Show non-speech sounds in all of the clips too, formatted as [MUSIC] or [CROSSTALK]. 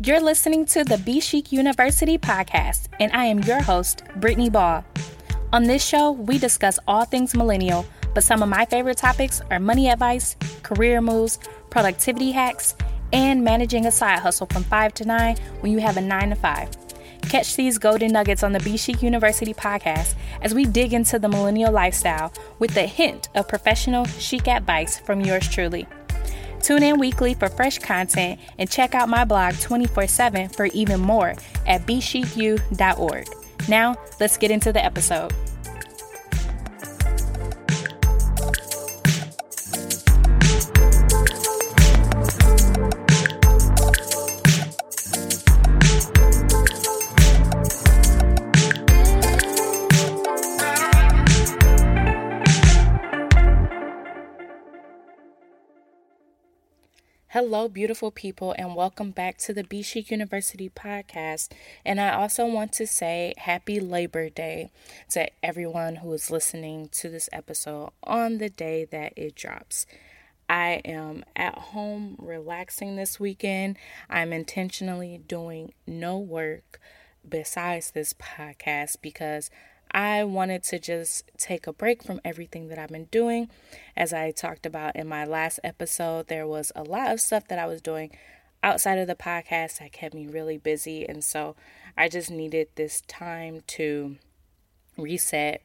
You're listening to the Be Chic University podcast, and I am your host, Brittany Ball. On this show, we discuss all things millennial, but some of my favorite topics are money advice, career moves, productivity hacks, and managing a side hustle from 5 to 9 when you have a 9 to 5. Catch these golden nuggets on the Be Chic University podcast as we dig into the millennial lifestyle with a hint of professional chic advice from yours truly. Tune in weekly for fresh content and check out my blog 24 7 for even more at bechicu.org. Now, let's get into the episode. Hello, beautiful people, and welcome back to the Be Chic University podcast. And I also want to say happy Labor Day to everyone who is listening to this episode on the day that it drops. I am at home relaxing this weekend. I'm intentionally doing no work besides this podcast because I wanted to just take a break from everything that I've been doing. As I talked about in my last episode, there was a lot of stuff that I was doing outside of the podcast that kept me really busy. And so I just needed this time to reset,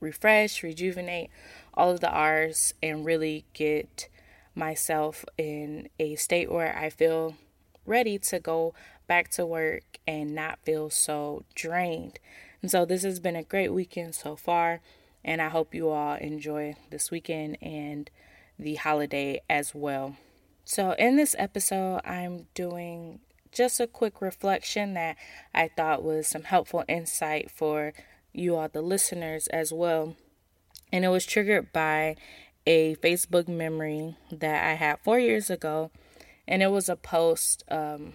refresh, rejuvenate all of the R's, and really get myself in a state where I feel ready to go back to work and not feel so drained. And so this has been a great weekend so far, and I hope you all enjoy this weekend and the holiday as well. So, in this episode, I'm doing just a quick reflection that I thought was some helpful insight for you all, the listeners, as well. And it was triggered by a Facebook memory that I had four years ago, and it was a post um,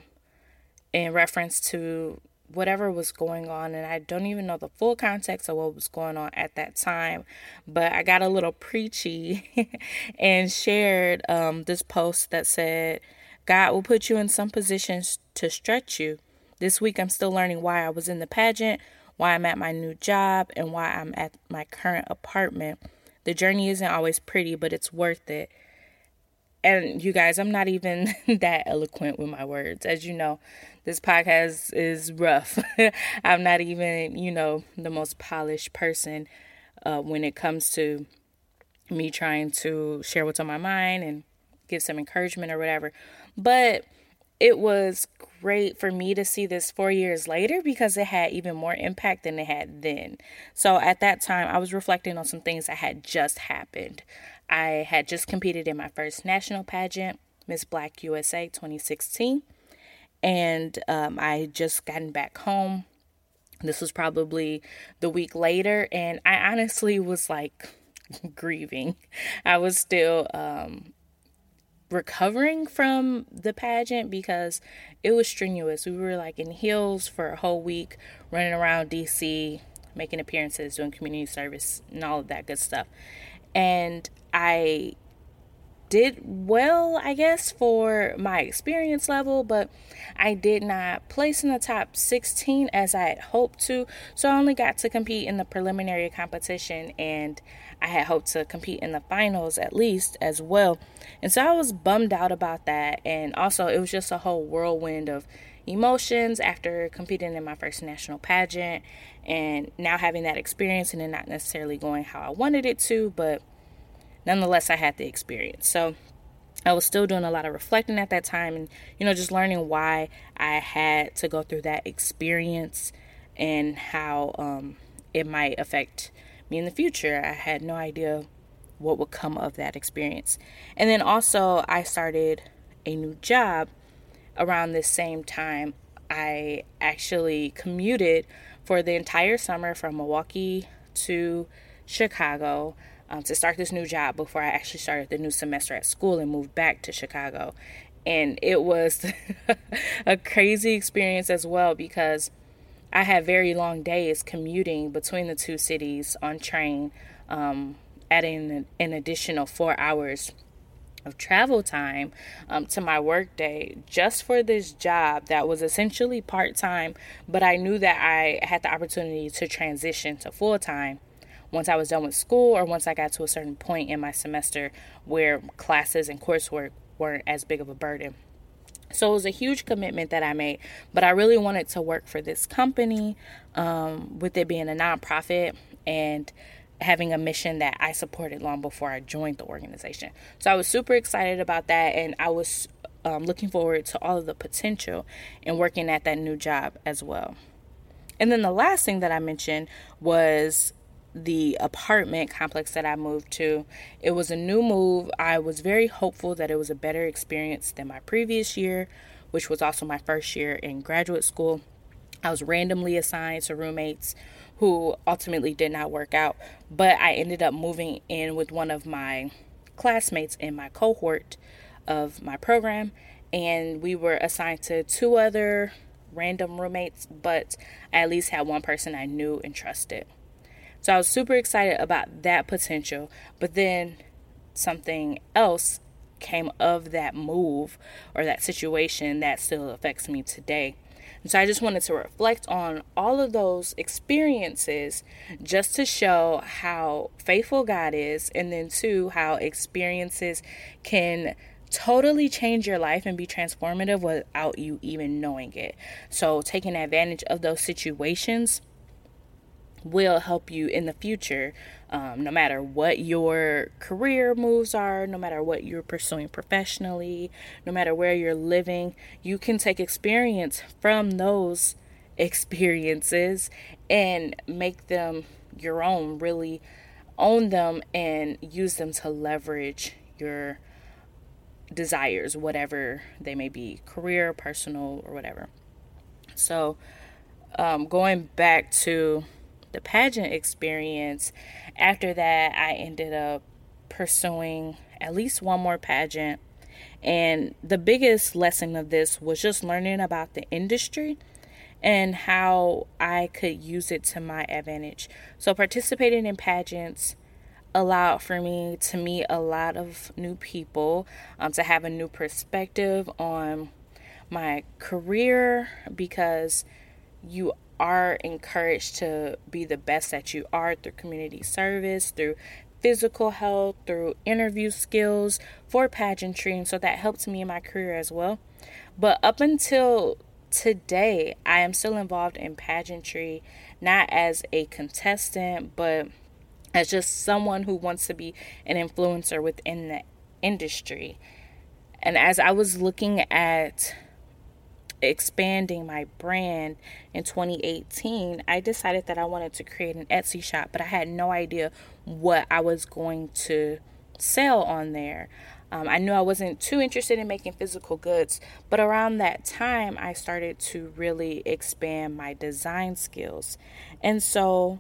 in reference to whatever was going on and I don't even know the full context of what was going on at that time but I got a little preachy [LAUGHS] and shared um, this post that said God will put you in some positions to stretch you. This week I'm still learning why I was in the pageant why I'm at my new job and why I'm at my current apartment. The journey isn't always pretty but it's worth it and you guys, I'm not even [LAUGHS] that eloquent with my words. As you know, this podcast is rough. [LAUGHS] I'm not even, you know, the most polished person uh, when it comes to me trying to share what's on my mind and give some encouragement or whatever. But it was great for me to see this four years later because it had even more impact than it had then. So at that time, I was reflecting on some things that had just happened. I had just competed in my first national pageant, Miss Black USA 2016, and um, I had just gotten back home. This was probably the week later, and I honestly was like [LAUGHS] grieving. I was still um, recovering from the pageant because it was strenuous. We were like in heels for a whole week, running around DC, making appearances, doing community service, and all of that good stuff. And I did well, I guess, for my experience level, but I did not place in the top 16 as I had hoped to. So I only got to compete in the preliminary competition and I had hoped to compete in the finals at least as well. And so I was bummed out about that. And also, it was just a whole whirlwind of emotions after competing in my first national pageant and now having that experience and it not necessarily going how I wanted it to, but nonetheless, I had the experience. So I was still doing a lot of reflecting at that time and, you know, just learning why I had to go through that experience and how um, it might affect me in the future. I had no idea what would come of that experience. And then also, I started a new job around this same time. I actually commuted for the entire summer from Milwaukee to Chicago um, to start this new job before I actually started the new semester at school and moved back to Chicago. And it was [LAUGHS] a crazy experience as well because I had very long days commuting between the two cities on train, um, adding an, an additional four hours of travel time um, to my work day just for this job that was essentially part time, but I knew that I had the opportunity to transition to full time once I was done with school or once I got to a certain point in my semester where classes and coursework weren't as big of a burden. So it was a huge commitment that I made, but I really wanted to work for this company um, with it being a nonprofit and having a mission that I supported long before I joined the organization. So I was super excited about that, and I was um, looking forward to all of the potential in working at that new job as well. And then the last thing that I mentioned was the apartment complex that I moved to. It was a new move. I was very hopeful that it was a better experience than my previous year, which was also my first year in graduate school. I was randomly assigned to roommates who ultimately did not work out, but I ended up moving in with one of my classmates in my cohort of my program, and we were assigned to two other random roommates, but I at least had one person I knew and trusted. So I was super excited about that potential, but then something else came of that move or that situation that still affects me today. And so I just wanted to reflect on all of those experiences just to show how faithful God is, and then, two, how experiences can totally change your life and be transformative without you even knowing it. So, taking advantage of those situations will help you in the future, um, no matter what your career moves are, no matter what you're pursuing professionally, no matter where you're living. You can take experience from those [LAUGHS] experiences and make them your own, really own them and use them to leverage your desires, whatever they may be career, personal, or whatever. So, um, going back to the pageant experience, after that, I ended up pursuing at least one more pageant. And the biggest lesson of this was just learning about the industry and how I could use it to my advantage. So, participating in pageants allowed for me to meet a lot of new people, um, to have a new perspective on my career because you are encouraged to be the best that you are through community service, through physical health, through interview skills for pageantry. And so that helped me in my career as well. But up until today, I am still involved in pageantry, not as a contestant, but as just someone who wants to be an influencer within the industry. And as I was looking at expanding my brand in 2018, I decided that I wanted to create an Etsy shop, but I had no idea what I was going to sell on there. Um, I knew I wasn't too interested in making physical goods, but around that time, I started to really expand my design skills. And so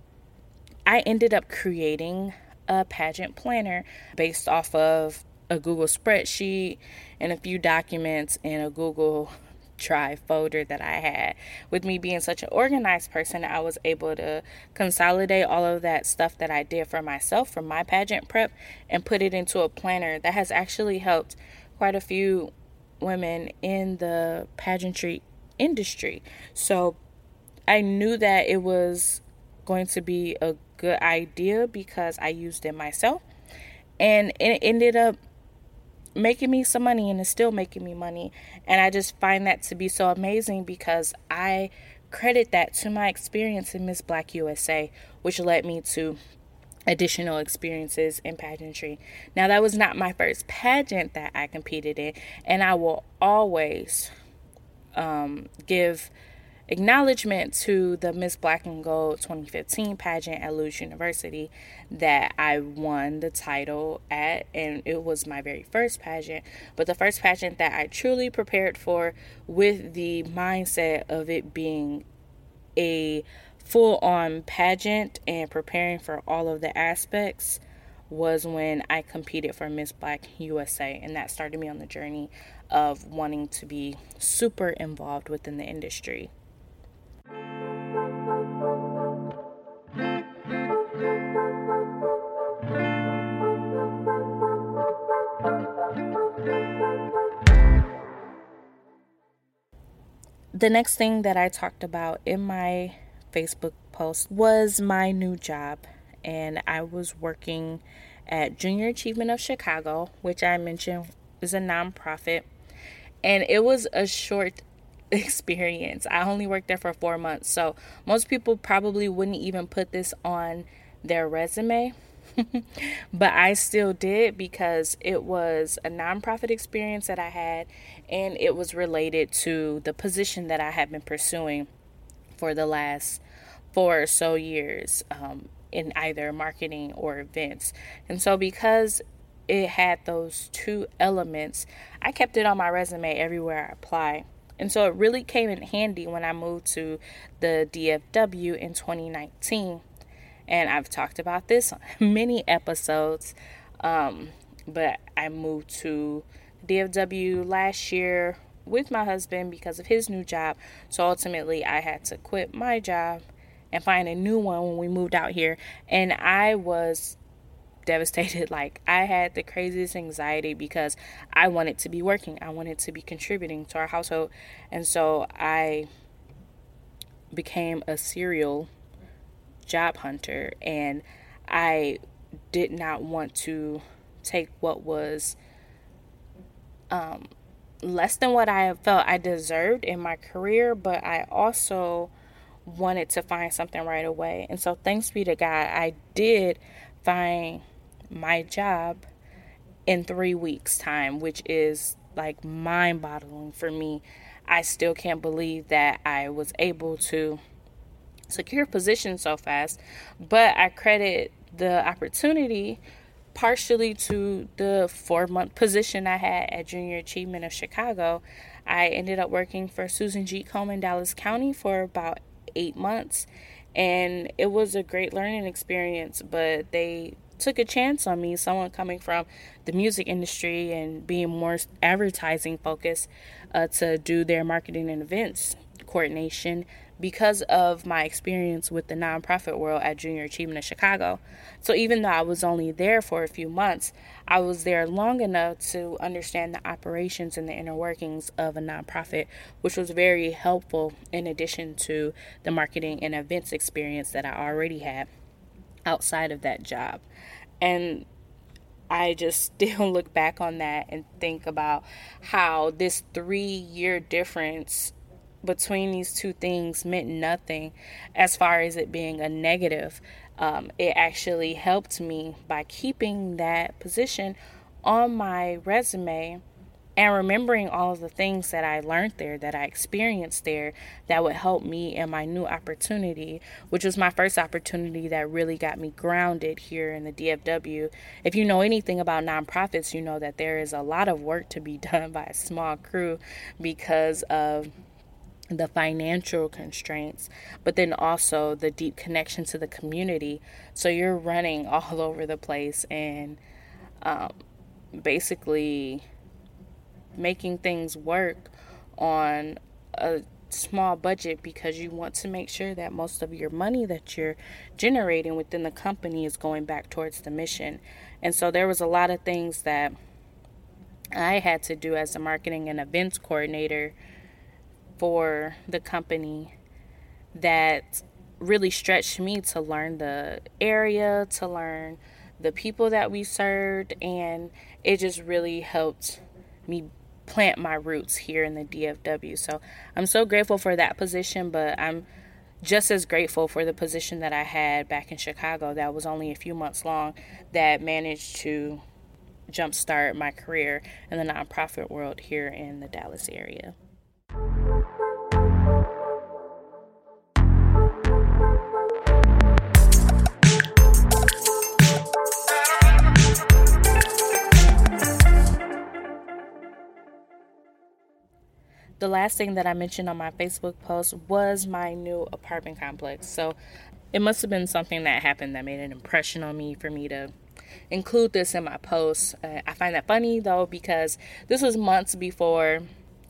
I ended up creating a pageant planner based off of a Google spreadsheet and a few documents in a Google drive folder that I had. With me being such an organized person, I was able to consolidate all of that stuff that I did for myself for my pageant prep and put it into a planner that has actually helped quite a few women in the pageantry industry. So I knew that it was going to be a good idea because I used it myself. And it ended up making me some money and is still making me money. And I just find that to be so amazing because I credit that to my experience in Miss Black USA, which led me to additional experiences in pageantry. Now, that was not my first pageant that I competed in, and I will always um, give acknowledgement to the Miss Black and Gold 2015 pageant at Lewis University that I won the title at, and it was my very first pageant, but the first pageant that I truly prepared for with the mindset of it being a full on pageant and preparing for all of the aspects was when I competed for Miss Black USA, and that started me on the journey of wanting to be super involved within the industry the next thing that I talked about in my Facebook post was my new job, and I was working at Junior Achievement of Chicago, which I mentioned is a nonprofit, and it was a short experience. I only worked there for four months, so most people probably wouldn't even put this on their resume. [LAUGHS] but I still did because it was a nonprofit experience that I had and it was related to the position that I have been pursuing for the last four or so years um, in either marketing or events. And so, because it had those two elements, I kept it on my resume everywhere I apply. And so it really came in handy when I moved to the DFW in 2019 and I've talked about this [LAUGHS] many episodes. Um, but I moved to DFW last year with my husband because of his new job. So ultimately, I had to quit my job and find a new one when we moved out here. And I was devastated. [LAUGHS] Like, I had the craziest anxiety because I wanted to be working, I wanted to be contributing to our household. And so I became a serial job hunter and I did not want to take what was um, less than what I felt I deserved in my career, but I also wanted to find something right away. And so, thanks be to God, I did find my job in three weeks' time, which is like mind boggling for me. I still can't believe that I was able to secure a position so fast, but I credit the opportunity partially to the four month position I had at Junior Achievement of Chicago. I ended up working for Susan G. Komen Dallas County for about eight months, and it was a great learning experience. But they took a chance on me, someone coming from the music industry and being more advertising focused, uh, to do their marketing and events coordination because of my experience with the nonprofit world at Junior Achievement of Chicago. So even though I was only there for a few months, I was there long enough to understand the operations and the inner workings of a nonprofit, which was very helpful in addition to the marketing and events experience that I already had outside of that job. And I just [LAUGHS] still look back on that and think about how this three year difference between these two things meant nothing as far as it being a negative. Um, it actually helped me by keeping that position on my resume and remembering all of the things that I learned there, that I experienced there, that would help me in my new opportunity, which was my first opportunity that really got me grounded here in the DFW. If you know anything about nonprofits, you know that there is a lot of work to be [LAUGHS] done by a small crew because of the financial constraints, but then also the deep connection to the community. So you're running [LAUGHS] all over the place and um, basically making things work on a small budget because you want to make sure that most of your money that you're generating within the company is going back towards the mission. And so there was a lot of things that I had to do as a marketing and events coordinator for the company that really stretched me to learn the area, to learn the people that we served, and it just really helped me plant my roots here in the DFW. So I'm so grateful for that position, but I'm just as grateful for the position that I had back in Chicago that was only a few months long that managed to jumpstart my career in the nonprofit world here in the Dallas area. The last thing that I mentioned on my Facebook post was my new apartment complex. So it must have been something that happened that made an impression on me for me to include this in my post. Uh, I find that funny though because this was months before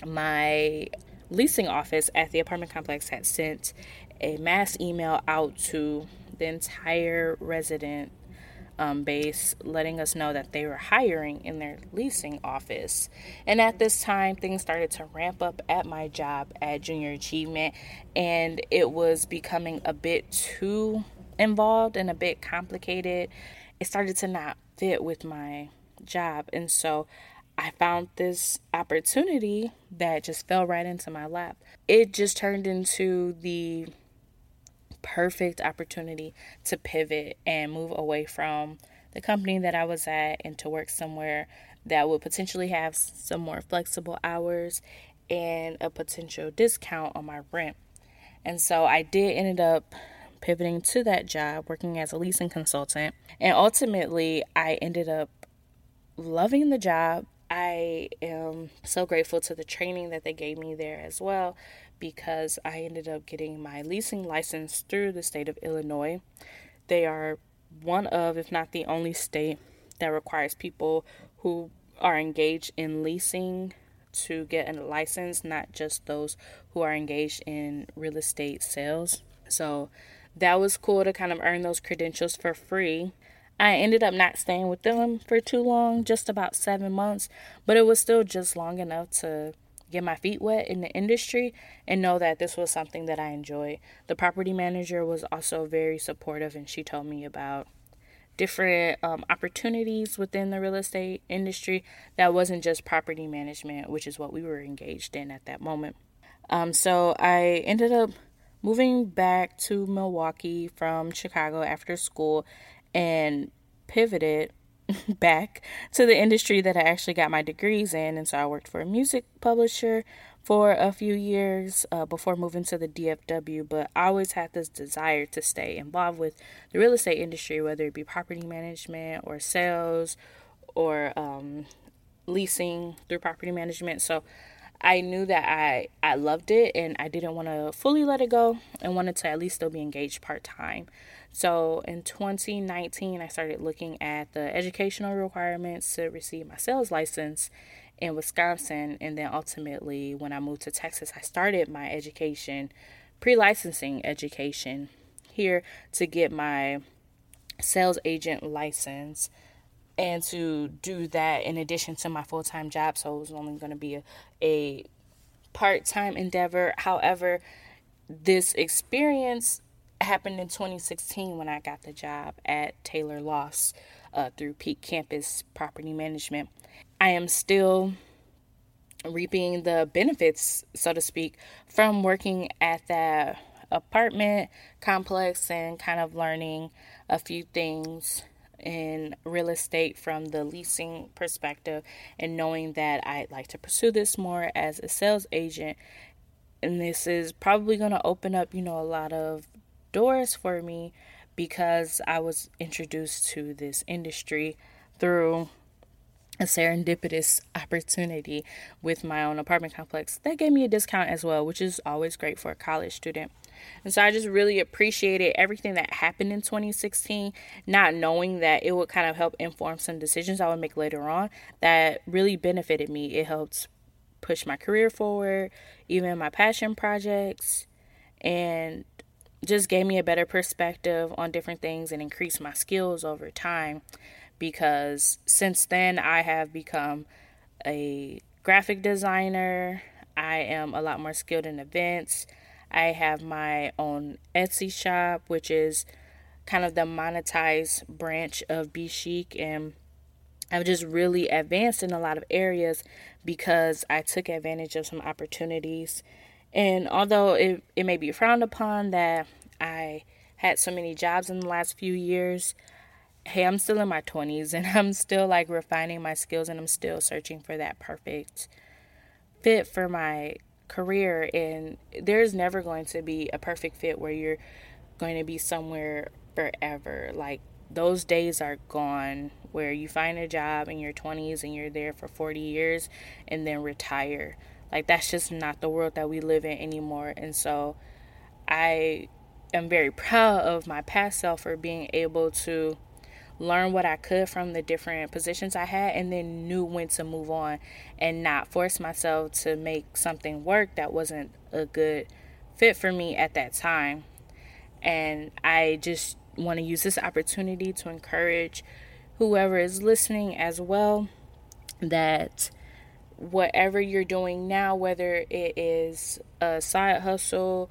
my leasing office at the apartment complex had sent a mass email out to the entire resident um, base, letting us know that they were hiring in their leasing office. And at this time, things started to ramp up at my job at Junior Achievement, and it was becoming a bit too involved and a bit complicated. It started to not fit with my job, and so I found this opportunity that just fell right into my lap. It just turned into the perfect opportunity to pivot and move away from the company that I was at and to work somewhere that would potentially have some more flexible hours and a potential discount on my rent. And so I did ended up pivoting to that job working as a leasing consultant and ultimately I ended up loving the job. I am so grateful to the training that they gave me there as well because I ended up getting my leasing license through the state of Illinois. They are one of, if not the only state that requires people who are engaged in leasing to get a license, not just those who are engaged in real estate sales. So that was cool to kind of earn those credentials for free. I ended up not staying with them for too long, just about seven months, but it was still just long enough to get my feet wet in the industry and know that this was something that I enjoy. The property manager was also very supportive and she told me about different um, opportunities within the real estate industry that wasn't just property management, which is what we were engaged in at that moment. Um, so I ended up moving back to Milwaukee from Chicago after school and pivoted back to the industry that I actually got my degrees in. And so I worked for a music publisher for a few years uh, before moving to the DFW. But I always had this desire to stay involved with the real estate industry, whether it be property management or sales or um, leasing through property management. So I knew that I, I loved it and I didn't want to fully let it go and wanted to at least still be engaged part time. So in 2019, I started looking at the educational requirements to receive my sales license in Wisconsin. And then ultimately, when I moved to Texas, I started my education, pre licensing education here to get my sales agent license and to do that in addition to my full time job. So it was only going to be a, a part time endeavor. However, this experience happened in 2016 when I got the job at Taylor Lofts uh, through Peak Campus Property Management. I am still reaping the benefits, so to speak, from working at that apartment complex and kind of learning a few things in real estate from the leasing perspective and knowing that I'd like to pursue this more as a sales agent. And this is probably going to open up, you know, a lot of doors for me because I was introduced to this industry through a serendipitous opportunity with my own apartment complex that gave me a discount as well, which is always great for a college student. And so I just really appreciated everything that happened in 2016, not knowing that it would kind of help inform some decisions I would make later on that really benefited me. It helped push my career forward, even my passion projects, and just gave me a better perspective on different things and increased my skills over time because since then I have become a graphic designer. I am a lot more skilled in events. I have my own Etsy shop, which is kind of the monetized branch of Be Chic, and I've just really advanced in a lot of areas because I took advantage of some opportunities and although it, it may be frowned upon that I had so many jobs in the last few years, hey, I'm still in my 20s and [LAUGHS] I'm still like refining my skills and I'm still searching for that perfect fit for my career. And there's never going to be a perfect fit where you're going to be somewhere forever. Like those days are gone where you find a job in your 20s and you're there for 40 years and then retire. Like that's just not the world that we live in anymore. And so I am very proud of my past self for being able to learn what I could from the different positions I had and then knew when to move on and not force myself to make something work that wasn't a good fit for me at that time. And I just want to use this opportunity to encourage whoever is listening as well that whatever you're doing now, whether it is a side hustle,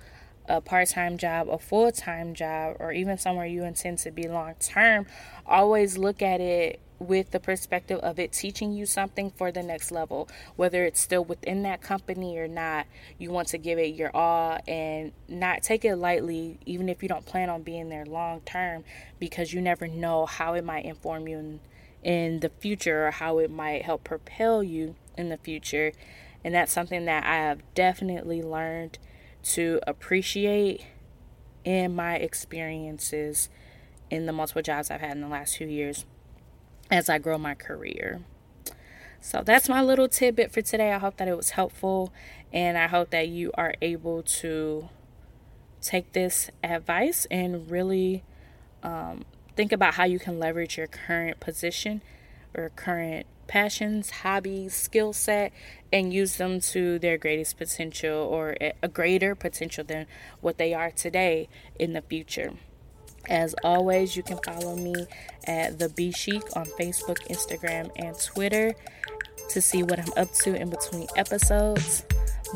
a part time job, a full time job, or even somewhere you intend to be long term, always look at it with the perspective of it teaching you something for the next level. Whether it's still within that company or not, you want to give it your all and not take it lightly, even if you don't plan on being there long term, because you never know how it might inform you in the future or how it might help propel you in the future. And that's something that I have definitely learned to appreciate in my experiences in the multiple jobs I've had in the last few years as I grow my career. So that's my little tidbit for today. I hope that it was helpful and I hope that you are able to take this advice and really um, think about how you can leverage your current position or current passions, hobbies, skill set, and use them to their greatest potential or a greater potential than what they are today in the future. As always, you can follow me at the Be Chic on Facebook, Instagram, and Twitter to see what I'm up to in between episodes.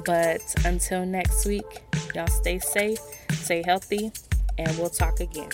But until next week, y'all stay safe, stay healthy, and we'll talk again.